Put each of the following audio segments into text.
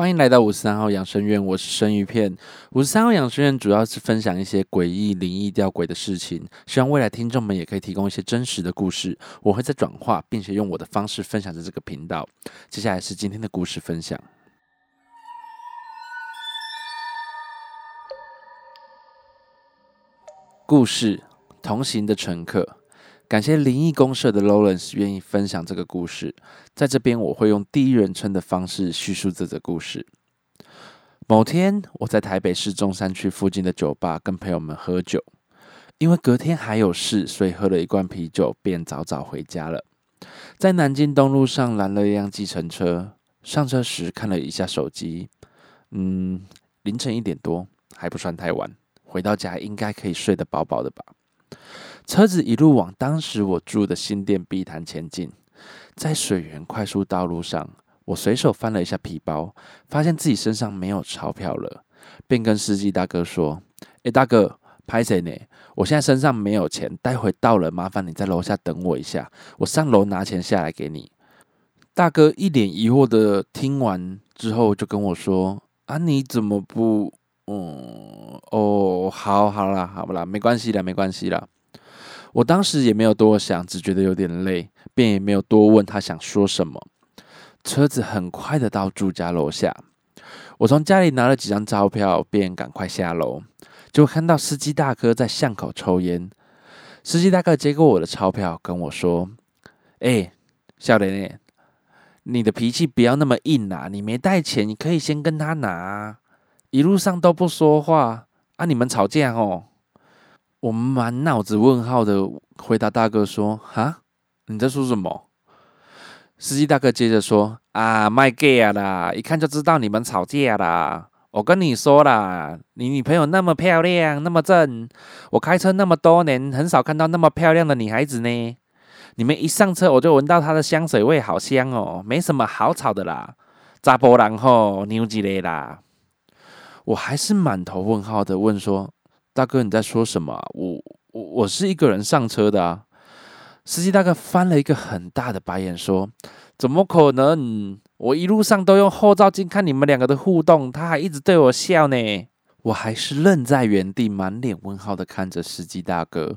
欢迎来到五十三号养生院，我是生鱼片。五十三号养生院主要是分享一些诡异、灵异、吊诡的事情，希望未来听众们也可以提供一些真实的故事，我会在转化，并且用我的方式分享在这个频道。接下来是今天的故事分享。故事：同行的乘客。感谢灵异公社的 Lawrence 愿意分享这个故事，在这边我会用第一人称的方式叙述这则故事。某天，我在台北市中山区附近的酒吧跟朋友们喝酒，因为隔天还有事，所以喝了一罐啤酒，便早早回家了。在南京东路上拦了一辆计程车，上车时看了一下手机，嗯，凌晨一点多，还不算太晚，回到家应该可以睡得饱饱的吧。车子一路往当时我住的新店碧潭前进，在水源快速道路上，我随手翻了一下皮包，发现自己身上没有钞票了，便跟司机大哥说：“哎，大哥，拍谁呢？我现在身上没有钱，待会到了，麻烦你在楼下等我一下，我上楼拿钱下来给你。”大哥一脸疑惑的听完之后，就跟我说：“啊，你怎么不……嗯，哦，好好啦，好不啦，没关系啦，没关系啦。”我当时也没有多想，只觉得有点累，便也没有多问他想说什么。车子很快的到住家楼下，我从家里拿了几张钞票，便赶快下楼，就看到司机大哥在巷口抽烟。司机大哥接过我的钞票，跟我说：“哎，小莲，你的脾气不要那么硬啊！你没带钱，你可以先跟他拿啊。一路上都不说话啊！你们吵架哦。”我满脑子问号的回答大哥说：“哈，你在说什么？”司机大哥接着说：“啊，卖 gay 啦，一看就知道你们吵架啦。我跟你说啦，你女朋友那么漂亮，那么正，我开车那么多年，很少看到那么漂亮的女孩子呢。你们一上车，我就闻到她的香水味，好香哦，没什么好吵的啦。扎波然后牛几嘞啦。”我还是满头问号的问说。大哥，你在说什么？我我我是一个人上车的啊！司机大哥翻了一个很大的白眼，说：“怎么可能？我一路上都用后照镜看你们两个的互动，他还一直对我笑呢。”我还是愣在原地，满脸问号的看着司机大哥。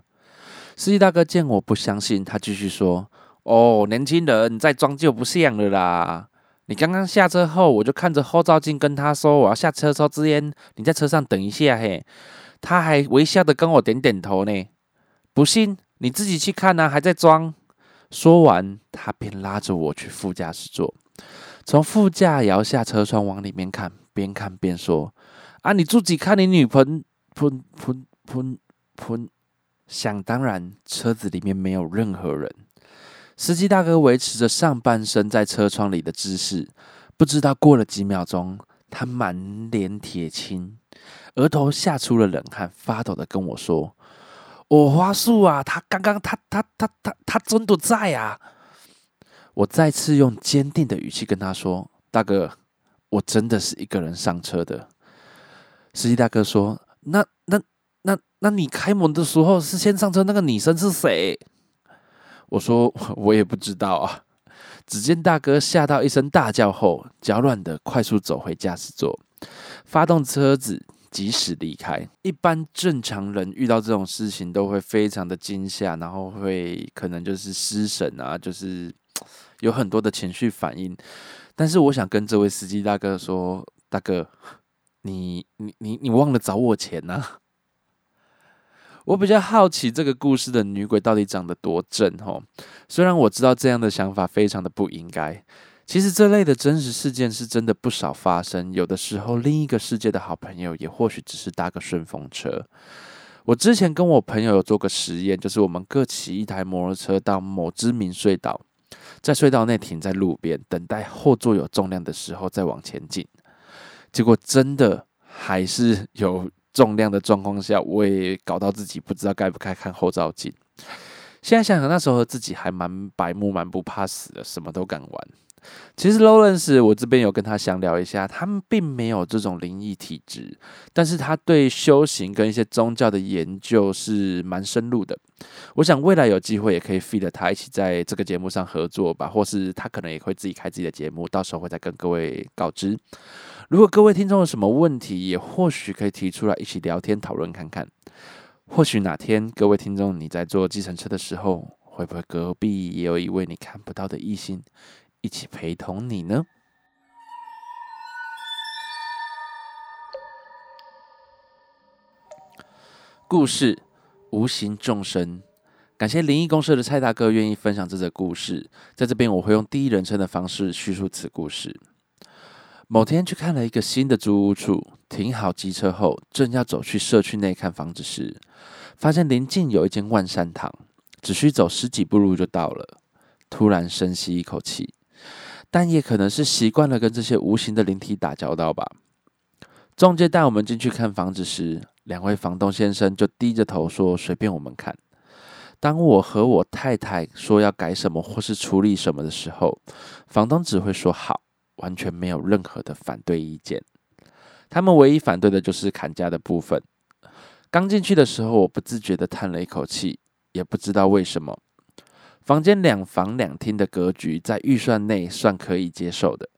司机大哥见我不相信，他继续说：“哦，年轻人，你再装就不像了啦！你刚刚下车后，我就看着后照镜跟他说我要下车抽支烟，你在车上等一下，嘿。”他还微笑的跟我点点头呢，不信你自己去看呐，还在装。说完，他便拉着我去副驾驶座，从副驾摇下车窗往里面看，边看边说：“啊，你自己看你女朋喷喷喷喷。”想当然，车子里面没有任何人。司机大哥维持着上半身在车窗里的姿势，不知道过了几秒钟，他满脸铁青。额头吓出了冷汗，发抖的跟我说：“我花树啊，他刚刚他他他他他真的在啊！”我再次用坚定的语气跟他说：“大哥，我真的是一个人上车的。”司机大哥说：“那那那那你开门的时候是先上车那个女生是谁？”我说：“我也不知道啊。”只见大哥吓到一声大叫后，脚软的快速走回驾驶座，发动车子。及时离开。一般正常人遇到这种事情都会非常的惊吓，然后会可能就是失神啊，就是有很多的情绪反应。但是我想跟这位司机大哥说，大哥，你你你你忘了找我钱呢？我比较好奇这个故事的女鬼到底长得多正哦。虽然我知道这样的想法非常的不应该。其实这类的真实事件是真的不少发生，有的时候另一个世界的好朋友也或许只是搭个顺风车。我之前跟我朋友有做个实验，就是我们各骑一台摩托车到某知名隧道，在隧道内停在路边，等待后座有重量的时候再往前进。结果真的还是有重量的状况下，我也搞到自己不知道该不该看后照镜。现在想想那时候自己还蛮白目、蛮不怕死的，什么都敢玩。其实 Lawrence 我这边有跟他详聊一下，他们并没有这种灵异体质，但是他对修行跟一些宗教的研究是蛮深入的。我想未来有机会也可以 feed 他一起在这个节目上合作吧，或是他可能也会自己开自己的节目，到时候会再跟各位告知。如果各位听众有什么问题，也或许可以提出来一起聊天讨论看看。或许哪天各位听众你在坐计程车的时候，会不会隔壁也有一位你看不到的异性？一起陪同你呢。故事无形众生，感谢灵异公社的蔡大哥愿意分享这则故事。在这边，我会用第一人称的方式叙述此故事。某天去看了一个新的租屋处，停好机车后，正要走去社区内看房子时，发现临近有一间万善堂，只需走十几步路就到了。突然深吸一口气。但也可能是习惯了跟这些无形的灵体打交道吧。中介带我们进去看房子时，两位房东先生就低着头说：“随便我们看。”当我和我太太说要改什么或是处理什么的时候，房东只会说“好”，完全没有任何的反对意见。他们唯一反对的就是砍价的部分。刚进去的时候，我不自觉的叹了一口气，也不知道为什么。房间两房两厅的格局在预算内算可以接受的，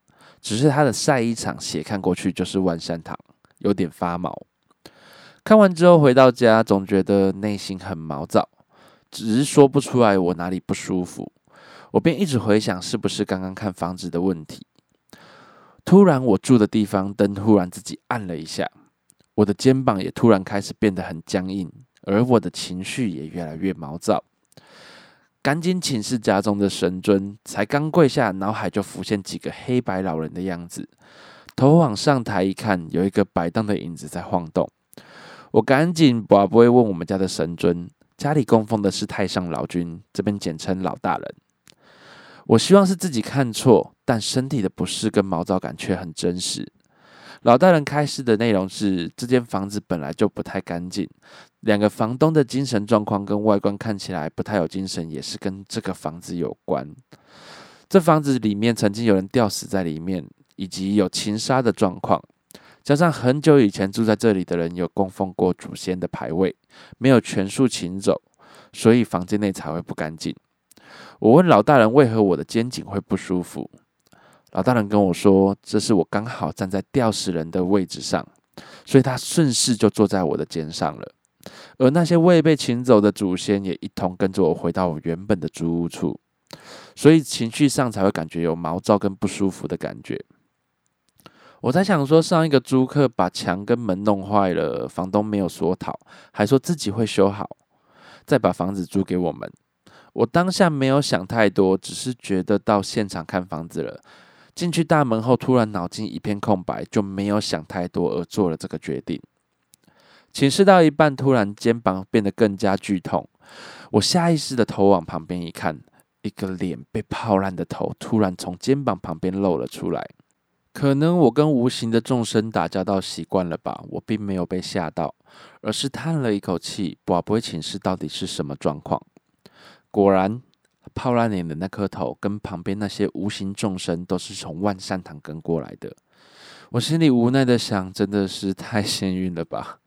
只是它的晒衣场斜看过去就是万山堂，有点发毛。看完之后回到家，总觉得内心很毛躁，只是说不出来我哪里不舒服。我便一直回想是不是刚刚看房子的问题。突然，我住的地方灯突然自己暗了一下，我的肩膀也突然开始变得很僵硬，而我的情绪也越来越毛躁。赶紧请示家中的神尊，才刚跪下，脑海就浮现几个黑白老人的样子。头往上抬一看，有一个摆荡的影子在晃动。我赶紧把不会问我们家的神尊，家里供奉的是太上老君，这边简称老大人。我希望是自己看错，但身体的不适跟毛躁感却很真实。老大人开示的内容是：这间房子本来就不太干净，两个房东的精神状况跟外观看起来不太有精神，也是跟这个房子有关。这房子里面曾经有人吊死在里面，以及有情杀的状况，加上很久以前住在这里的人有供奉过祖先的牌位，没有全数请走，所以房间内才会不干净。我问老大人为何我的肩颈会不舒服？老大人跟我说：“这是我刚好站在吊死人的位置上，所以他顺势就坐在我的肩上了。而那些未被请走的祖先也一同跟着我回到我原本的租屋处，所以情绪上才会感觉有毛躁跟不舒服的感觉。我在想说，上一个租客把墙跟门弄坏了，房东没有索讨，还说自己会修好，再把房子租给我们。我当下没有想太多，只是觉得到现场看房子了。”进去大门后，突然脑筋一片空白，就没有想太多，而做了这个决定。寝室到一半，突然肩膀变得更加剧痛，我下意识的头往旁边一看，一个脸被泡烂的头突然从肩膀旁边露了出来。可能我跟无形的众生打交道习惯了吧，我并没有被吓到，而是叹了一口气，不不会寝室到底是什么状况？果然。泡烂脸的那颗头，跟旁边那些无形众生，都是从万善堂跟过来的。我心里无奈的想，真的是太幸运了吧？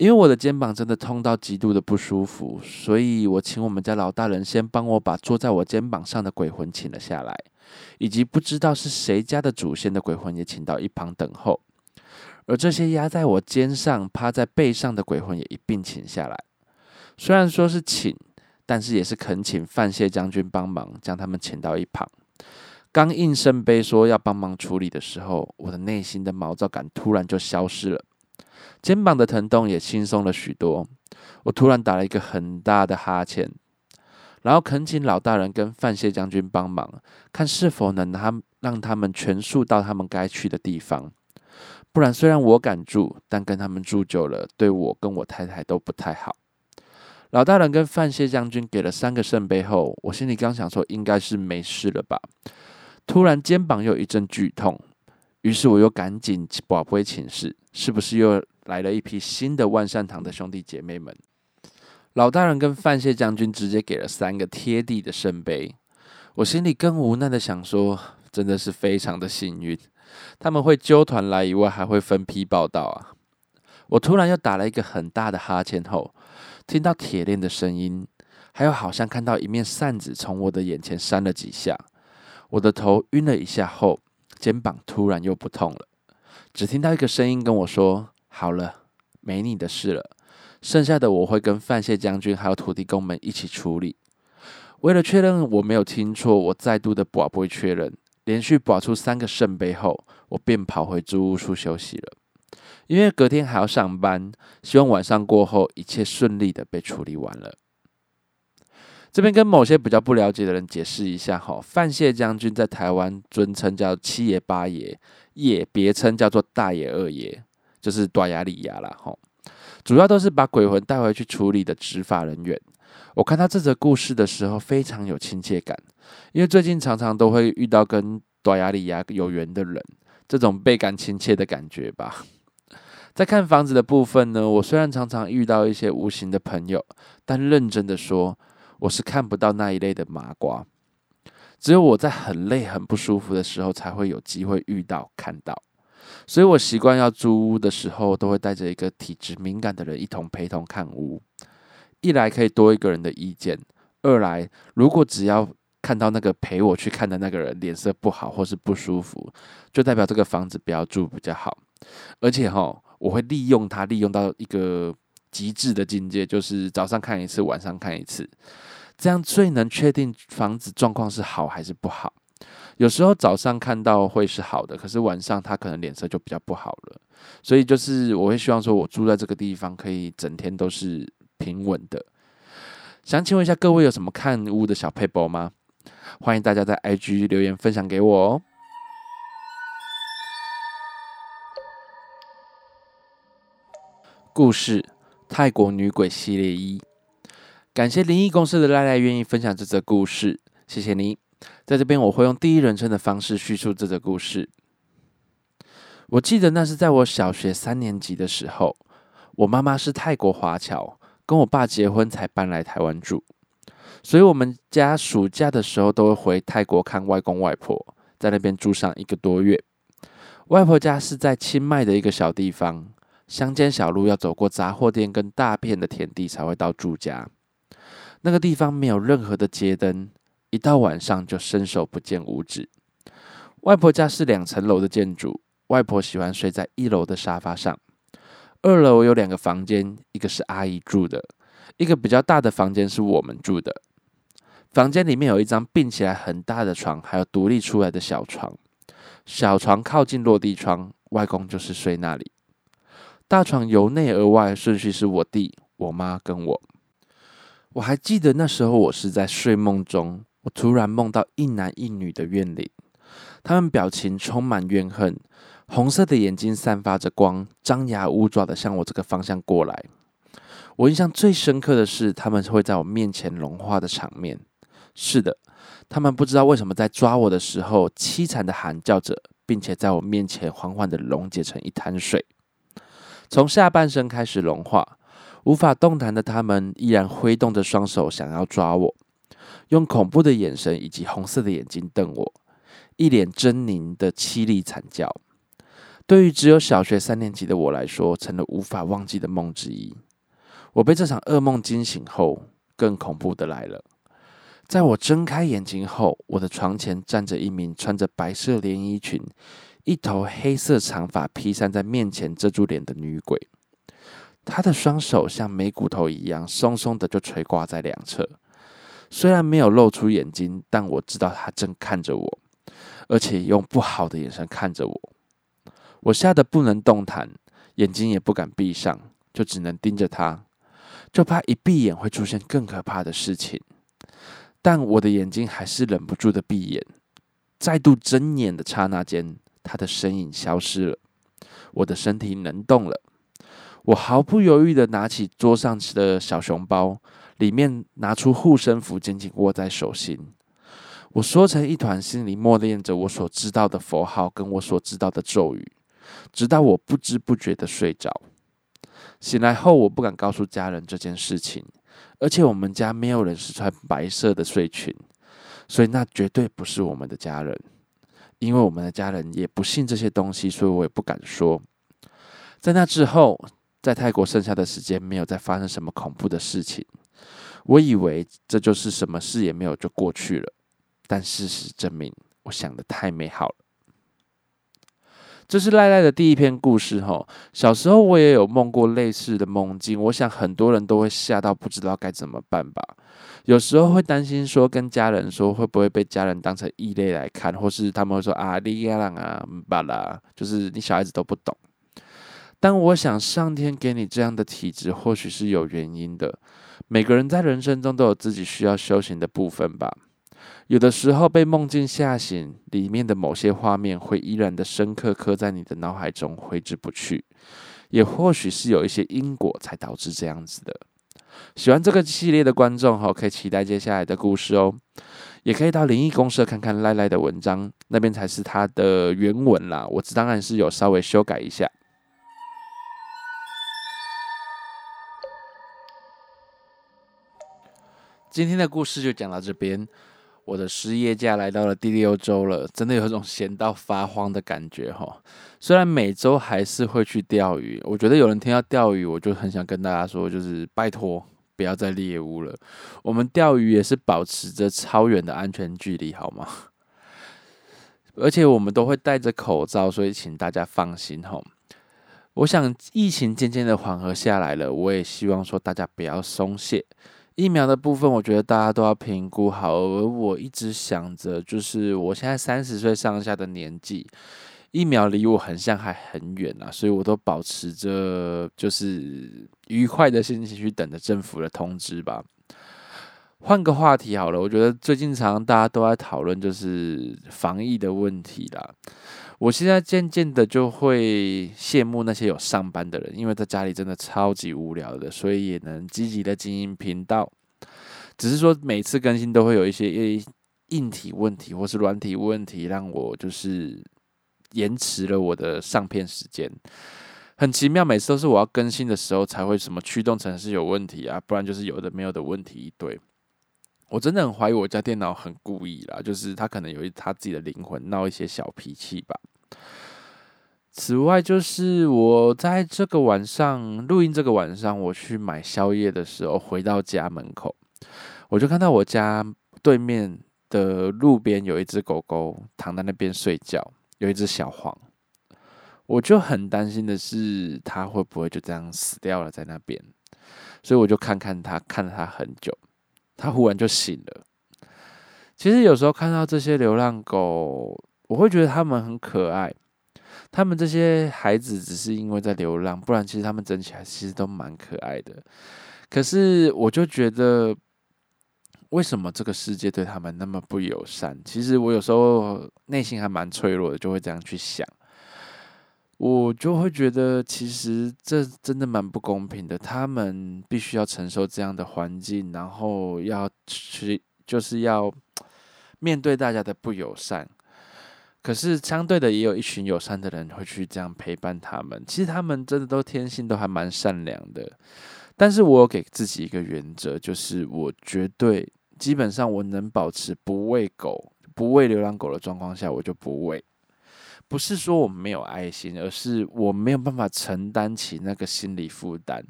因为我的肩膀真的痛到极度的不舒服，所以我请我们家老大人先帮我把坐在我肩膀上的鬼魂请了下来，以及不知道是谁家的祖先的鬼魂也请到一旁等候。而这些压在我肩上、趴在背上的鬼魂也一并请下来。虽然说是请。但是也是恳请范谢将军帮忙，将他们请到一旁。刚应圣杯说要帮忙处理的时候，我的内心的毛躁感突然就消失了，肩膀的疼痛也轻松了许多。我突然打了一个很大的哈欠，然后恳请老大人跟范谢将军帮忙，看是否能他让他们全速到他们该去的地方。不然，虽然我敢住，但跟他们住久了，对我跟我太太都不太好。老大人跟范谢将军给了三个圣杯后，我心里刚想说应该是没事了吧，突然肩膀又一阵剧痛，于是我又赶紧宝贝请示，是不是又来了一批新的万善堂的兄弟姐妹们？老大人跟范谢将军直接给了三个贴地的圣杯，我心里更无奈的想说，真的是非常的幸运，他们会揪团来以外，还会分批报道啊。我突然又打了一个很大的哈欠后，听到铁链的声音，还有好像看到一面扇子从我的眼前扇了几下，我的头晕了一下后，肩膀突然又不痛了，只听到一个声音跟我说：“好了，没你的事了，剩下的我会跟范谢将军还有土地公们一起处理。”为了确认我没有听错，我再度的保不会确认，连续保出三个圣杯后，我便跑回租屋处休息了。因为隔天还要上班，希望晚上过后一切顺利的被处理完了。这边跟某些比较不了解的人解释一下哈，范谢将军在台湾尊称叫七爷八爷，也别称叫做大爷二爷，就是大牙里亚啦哈。主要都是把鬼魂带回去处理的执法人员。我看到这则故事的时候非常有亲切感，因为最近常常都会遇到跟大牙里亚有缘的人，这种倍感亲切的感觉吧。在看房子的部分呢，我虽然常常遇到一些无形的朋友，但认真的说，我是看不到那一类的麻瓜。只有我在很累、很不舒服的时候，才会有机会遇到、看到。所以我习惯要租屋的时候，都会带着一个体质敏感的人一同陪同看屋。一来可以多一个人的意见，二来如果只要看到那个陪我去看的那个人脸色不好或是不舒服，就代表这个房子不要住比较好。而且哈。我会利用它，利用到一个极致的境界，就是早上看一次，晚上看一次，这样最能确定房子状况是好还是不好。有时候早上看到会是好的，可是晚上他可能脸色就比较不好了。所以就是我会希望说，我住在这个地方可以整天都是平稳的。想请问一下各位有什么看屋的小配博吗？欢迎大家在 IG 留言分享给我哦。故事《泰国女鬼系列一》，感谢灵异公司的赖赖愿意分享这则故事，谢谢你。在这边我会用第一人称的方式叙述这则故事。我记得那是在我小学三年级的时候，我妈妈是泰国华侨，跟我爸结婚才搬来台湾住，所以我们家暑假的时候都会回泰国看外公外婆，在那边住上一个多月。外婆家是在清迈的一个小地方。乡间小路要走过杂货店跟大片的田地才会到住家。那个地方没有任何的街灯，一到晚上就伸手不见五指。外婆家是两层楼的建筑，外婆喜欢睡在一楼的沙发上。二楼有两个房间，一个是阿姨住的，一个比较大的房间是我们住的。房间里面有一张并起来很大的床，还有独立出来的小床。小床靠近落地窗，外公就是睡那里。大床由内而外顺序是我弟、我妈跟我。我还记得那时候我是在睡梦中，我突然梦到一男一女的怨灵，他们表情充满怨恨，红色的眼睛散发着光，张牙舞爪的向我这个方向过来。我印象最深刻的是他们会在我面前融化的场面。是的，他们不知道为什么在抓我的时候凄惨的喊叫着，并且在我面前缓缓的溶解成一滩水。从下半身开始融化，无法动弹的他们依然挥动着双手，想要抓我，用恐怖的眼神以及红色的眼睛瞪我，一脸狰狞的凄厉惨叫。对于只有小学三年级的我来说，成了无法忘记的梦之一。我被这场噩梦惊醒后，更恐怖的来了。在我睁开眼睛后，我的床前站着一名穿着白色连衣裙。一头黑色长发披散在面前遮住脸的女鬼，她的双手像没骨头一样松松的就垂挂在两侧，虽然没有露出眼睛，但我知道她正看着我，而且用不好的眼神看着我。我吓得不能动弹，眼睛也不敢闭上，就只能盯着她，就怕一闭眼会出现更可怕的事情。但我的眼睛还是忍不住的闭眼，再度睁眼的刹那间。他的身影消失了，我的身体能动了。我毫不犹豫的拿起桌上的小熊包，里面拿出护身符，紧紧握在手心。我缩成一团，心里默念着我所知道的佛号跟我所知道的咒语，直到我不知不觉的睡着。醒来后，我不敢告诉家人这件事情，而且我们家没有人是穿白色的睡裙。所以那绝对不是我们的家人，因为我们的家人也不信这些东西，所以我也不敢说。在那之后，在泰国剩下的时间没有再发生什么恐怖的事情，我以为这就是什么事也没有就过去了，但事实证明，我想的太美好了。这是赖赖的第一篇故事哈。小时候我也有梦过类似的梦境，我想很多人都会吓到，不知道该怎么办吧。有时候会担心说跟家人说会不会被家人当成异类来看，或是他们会说啊你亚朗啊巴拉，就是你小孩子都不懂。但我想上天给你这样的体质，或许是有原因的。每个人在人生中都有自己需要修行的部分吧。有的时候被梦境吓醒，里面的某些画面会依然的深刻刻在你的脑海中，挥之不去。也或许是有一些因果才导致这样子的。喜欢这个系列的观众哈，可以期待接下来的故事哦。也可以到灵异公社看看赖赖的文章，那边才是他的原文啦。我当然是有稍微修改一下。今天的故事就讲到这边。我的失业假来到了第六周了，真的有种闲到发慌的感觉哈。虽然每周还是会去钓鱼，我觉得有人听到钓鱼，我就很想跟大家说，就是拜托不要再猎物了。我们钓鱼也是保持着超远的安全距离，好吗？而且我们都会戴着口罩，所以请大家放心哈。我想疫情渐渐的缓和下来了，我也希望说大家不要松懈。疫苗的部分，我觉得大家都要评估好。而我一直想着，就是我现在三十岁上下的年纪，疫苗离我很像还很远啊，所以我都保持着就是愉快的心情去等着政府的通知吧。换个话题好了，我觉得最近常常大家都在讨论就是防疫的问题啦。我现在渐渐的就会羡慕那些有上班的人，因为在家里真的超级无聊的，所以也能积极的经营频道。只是说每次更新都会有一些硬体问题或是软体问题，让我就是延迟了我的上片时间。很奇妙，每次都是我要更新的时候才会什么驱动程式有问题啊，不然就是有的没有的问题一堆。我真的很怀疑我家电脑很故意啦，就是他可能有一他自己的灵魂闹一些小脾气吧。此外，就是我在这个晚上录音，这个晚上我去买宵夜的时候，回到家门口，我就看到我家对面的路边有一只狗狗躺在那边睡觉，有一只小黄，我就很担心的是它会不会就这样死掉了在那边，所以我就看看它，看了它很久。它忽然就醒了。其实有时候看到这些流浪狗，我会觉得他们很可爱。他们这些孩子只是因为在流浪，不然其实他们整起来其实都蛮可爱的。可是我就觉得，为什么这个世界对他们那么不友善？其实我有时候内心还蛮脆弱的，就会这样去想。我就会觉得，其实这真的蛮不公平的。他们必须要承受这样的环境，然后要去，就是要面对大家的不友善。可是相对的，也有一群友善的人会去这样陪伴他们。其实他们真的都天性都还蛮善良的。但是我有给自己一个原则，就是我绝对基本上我能保持不喂狗、不喂流浪狗的状况下，我就不喂。不是说我没有爱心，而是我没有办法承担起那个心理负担。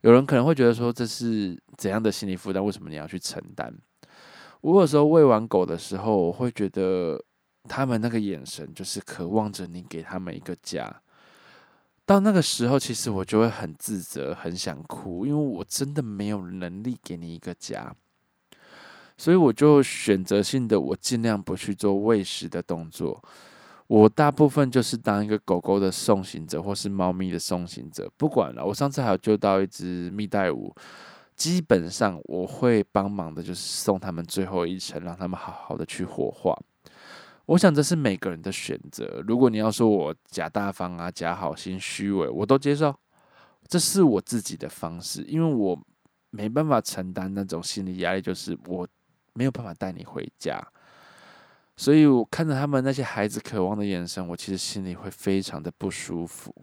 有人可能会觉得说这是怎样的心理负担？为什么你要去承担？我有时候喂完狗的时候，我会觉得他们那个眼神就是渴望着你给他们一个家。到那个时候，其实我就会很自责，很想哭，因为我真的没有能力给你一个家。所以我就选择性的，我尽量不去做喂食的动作。我大部分就是当一个狗狗的送行者，或是猫咪的送行者，不管了。我上次还有救到一只蜜袋鼯，基本上我会帮忙的，就是送他们最后一程，让他们好好的去火化。我想这是每个人的选择。如果你要说我假大方啊、假好心、虚伪，我都接受。这是我自己的方式，因为我没办法承担那种心理压力，就是我没有办法带你回家。所以我看着他们那些孩子渴望的眼神，我其实心里会非常的不舒服。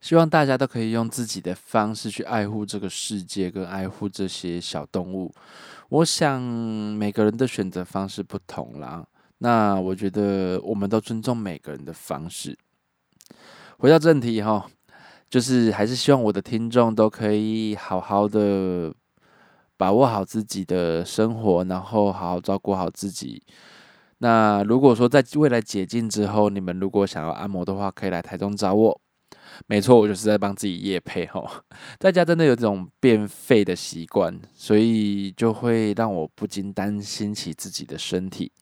希望大家都可以用自己的方式去爱护这个世界，跟爱护这些小动物。我想每个人的选择方式不同啦，那我觉得我们都尊重每个人的方式。回到正题哈，就是还是希望我的听众都可以好好的把握好自己的生活，然后好好照顾好自己。那如果说在未来解禁之后，你们如果想要按摩的话，可以来台中找我。没错，我就是在帮自己夜配吼。在家真的有这种变废的习惯，所以就会让我不禁担心起自己的身体。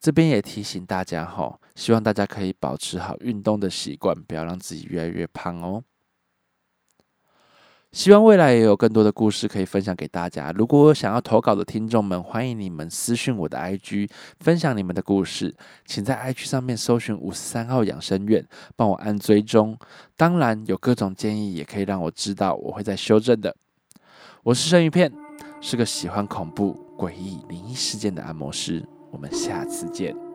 这边也提醒大家吼，希望大家可以保持好运动的习惯，不要让自己越来越胖哦。希望未来也有更多的故事可以分享给大家。如果想要投稿的听众们，欢迎你们私讯我的 IG，分享你们的故事。请在 IG 上面搜寻五十三号养生院，帮我按追踪。当然，有各种建议也可以让我知道，我会在修正的。我是生鱼片，是个喜欢恐怖、诡异、灵异事件的按摩师。我们下次见。